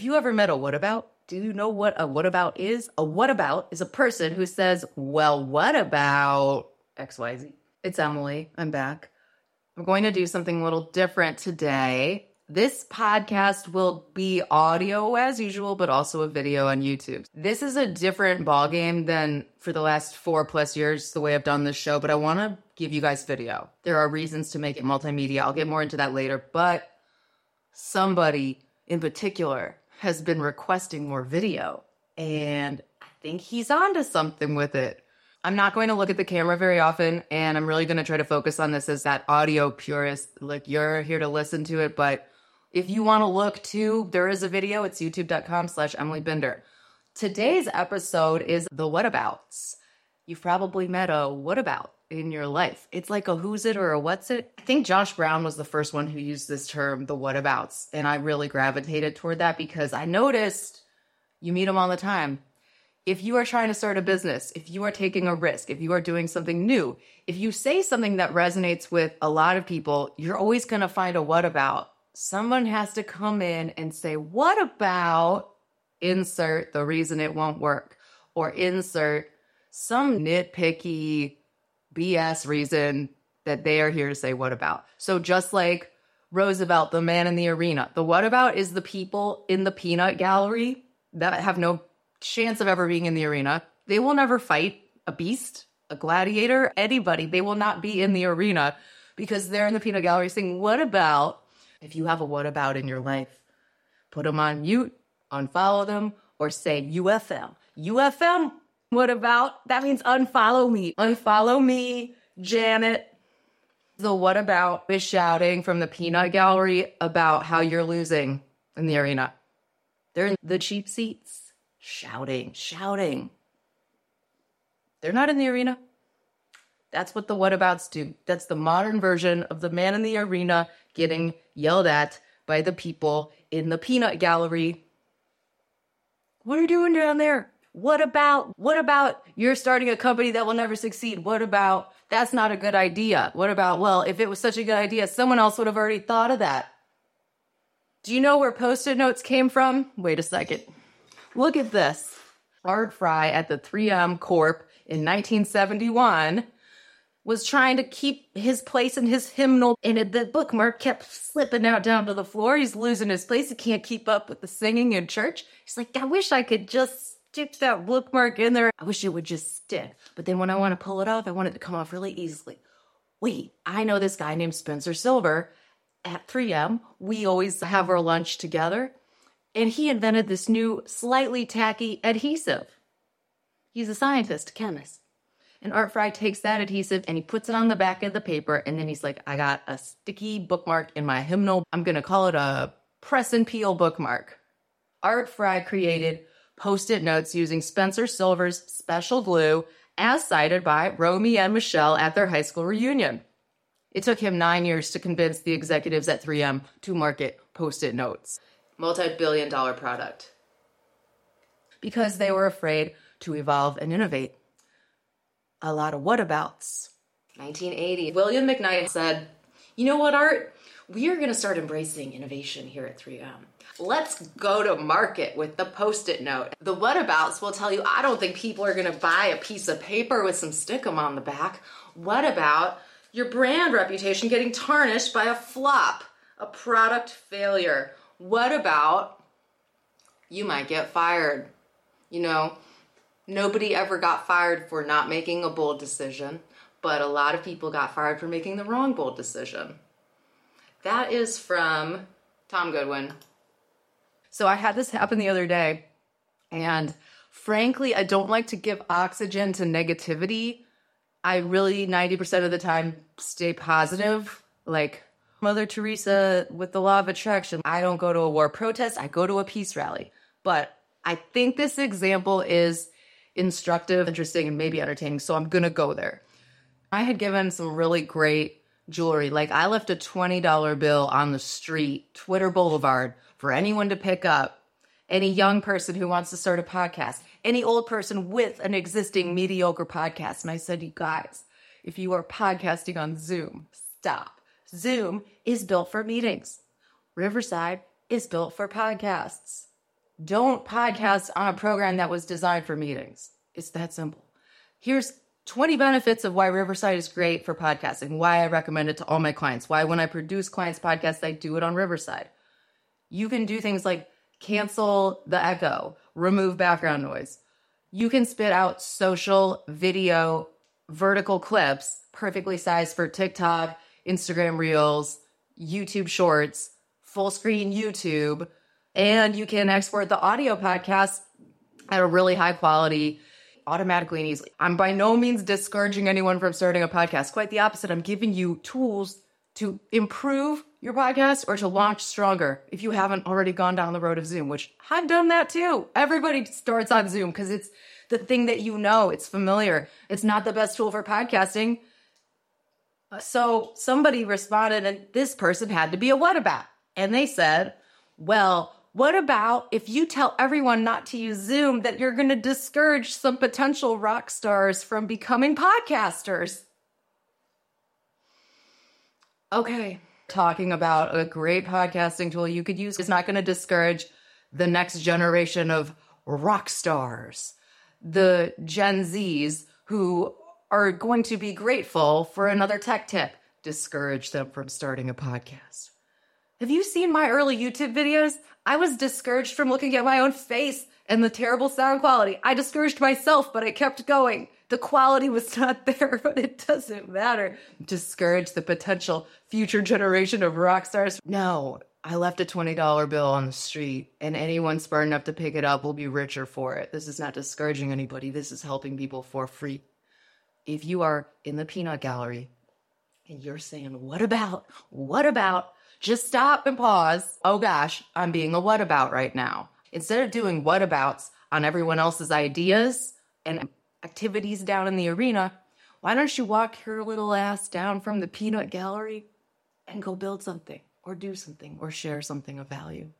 Have you ever met a what about? Do you know what a what about is? A what about is a person who says, Well, what about XYZ? It's Emily. I'm back. I'm going to do something a little different today. This podcast will be audio as usual, but also a video on YouTube. This is a different ballgame than for the last four plus years, the way I've done this show, but I want to give you guys video. There are reasons to make it multimedia. I'll get more into that later, but somebody in particular has been requesting more video, and I think he's onto something with it. I'm not going to look at the camera very often, and I'm really going to try to focus on this as that audio purist. Like, you're here to listen to it, but if you want to look too, there is a video. It's youtube.com slash Emily Binder. Today's episode is the whatabouts. You've probably met a whatabout in your life. It's like a who's it or a what's it. I think Josh Brown was the first one who used this term, the whatabouts. And I really gravitated toward that because I noticed you meet them all the time. If you are trying to start a business, if you are taking a risk, if you are doing something new, if you say something that resonates with a lot of people, you're always going to find a what about someone has to come in and say, what about insert the reason it won't work or insert some nitpicky BS reason that they are here to say, what about? So just like Roosevelt, the man in the arena, the what about is the people in the peanut gallery that have no chance of ever being in the arena. They will never fight a beast, a gladiator, anybody. They will not be in the arena because they're in the peanut gallery saying, what about if you have a what about in your life, put them on mute, unfollow them, or say UFM. UFM, what about? That means unfollow me. Unfollow me, Janet. The what about is shouting from the peanut gallery about how you're losing in the arena. They're in the cheap seats, shouting, shouting. They're not in the arena. That's what the whatabouts do. That's the modern version of the man in the arena getting yelled at by the people in the peanut gallery. What are you doing down there? What about, what about you're starting a company that will never succeed? What about that's not a good idea? What about, well, if it was such a good idea, someone else would have already thought of that. Do you know where post it notes came from? Wait a second. Look at this. Art Fry at the 3M Corp in 1971 was trying to keep his place in his hymnal, and the bookmark kept slipping out down to the floor. He's losing his place. He can't keep up with the singing in church. He's like, I wish I could just stick that bookmark in there. I wish it would just stick. But then when I want to pull it off, I want it to come off really easily. Wait, I know this guy named Spencer Silver at 3M. We always have our lunch together. And he invented this new, slightly tacky adhesive. He's a scientist, a chemist. And Art Fry takes that adhesive and he puts it on the back of the paper. And then he's like, I got a sticky bookmark in my hymnal. I'm going to call it a press and peel bookmark. Art Fry created post it notes using Spencer Silver's special glue, as cited by Romy and Michelle at their high school reunion. It took him nine years to convince the executives at 3M to market post it notes, multi billion dollar product, because they were afraid to evolve and innovate a lot of whatabouts. 1980, William McKnight said, You know what, Art? We are going to start embracing innovation here at 3M. Let's go to market with the post it note. The whatabouts will tell you, I don't think people are going to buy a piece of paper with some stickum on the back. What about your brand reputation getting tarnished by a flop, a product failure? What about you might get fired? You know, Nobody ever got fired for not making a bold decision, but a lot of people got fired for making the wrong bold decision. That is from Tom Goodwin. So I had this happen the other day, and frankly, I don't like to give oxygen to negativity. I really 90% of the time stay positive. Like Mother Teresa with the law of attraction, I don't go to a war protest, I go to a peace rally. But I think this example is instructive, interesting, and maybe entertaining. So I'm going to go there. I had given some really great jewelry. Like I left a $20 bill on the street, Twitter Boulevard, for anyone to pick up. Any young person who wants to start a podcast, any old person with an existing mediocre podcast. And I said, you guys, if you are podcasting on Zoom, stop. Zoom is built for meetings. Riverside is built for podcasts. Don't podcast on a program that was designed for meetings. It's that simple. Here's 20 benefits of why Riverside is great for podcasting, why I recommend it to all my clients, why when I produce clients' podcasts, I do it on Riverside. You can do things like cancel the echo, remove background noise. You can spit out social, video, vertical clips perfectly sized for TikTok, Instagram Reels, YouTube Shorts, full screen YouTube, and you can export the audio podcast at a really high quality automatically and easily. I'm by no means discouraging anyone from starting a podcast. Quite the opposite. I'm giving you tools to improve your podcast or to launch stronger if you haven't already gone down the road of Zoom, which I've done that too. Everybody starts on Zoom because it's the thing that you know, it's familiar. It's not the best tool for podcasting. So somebody responded, and this person had to be a what about? And they said, well, what about if you tell everyone not to use Zoom that you're going to discourage some potential rock stars from becoming podcasters? Okay, talking about a great podcasting tool you could use is not going to discourage the next generation of rock stars, the Gen Zs who are going to be grateful for another tech tip. Discourage them from starting a podcast. Have you seen my early YouTube videos? I was discouraged from looking at my own face and the terrible sound quality. I discouraged myself, but I kept going. The quality was not there, but it doesn't matter. Discourage the potential future generation of rock stars. No, I left a $20 bill on the street, and anyone smart enough to pick it up will be richer for it. This is not discouraging anybody. This is helping people for free. If you are in the peanut gallery and you're saying, What about? What about? Just stop and pause. Oh gosh, I'm being a what about right now. Instead of doing what abouts on everyone else's ideas and activities down in the arena, why don't you walk your little ass down from the peanut gallery and go build something or do something or share something of value?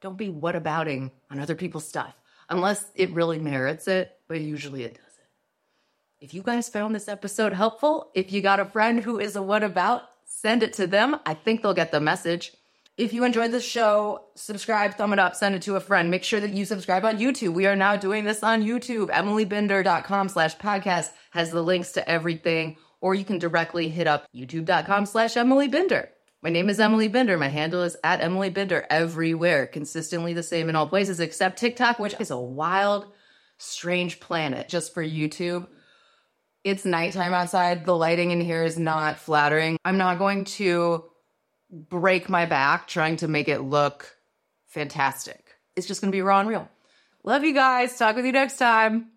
Don't be what abouting on other people's stuff unless it really merits it, but usually it doesn't. If you guys found this episode helpful, if you got a friend who is a what about, send it to them. I think they'll get the message. If you enjoyed the show, subscribe, thumb it up, send it to a friend. Make sure that you subscribe on YouTube. We are now doing this on YouTube. EmilyBinder.com slash podcast has the links to everything, or you can directly hit up youtube.com slash Emily Binder. My name is Emily Binder. My handle is at Emily Binder everywhere, consistently the same in all places except TikTok, which is a wild, strange planet just for YouTube. It's nighttime outside. The lighting in here is not flattering. I'm not going to break my back trying to make it look fantastic. It's just going to be raw and real. Love you guys. Talk with you next time.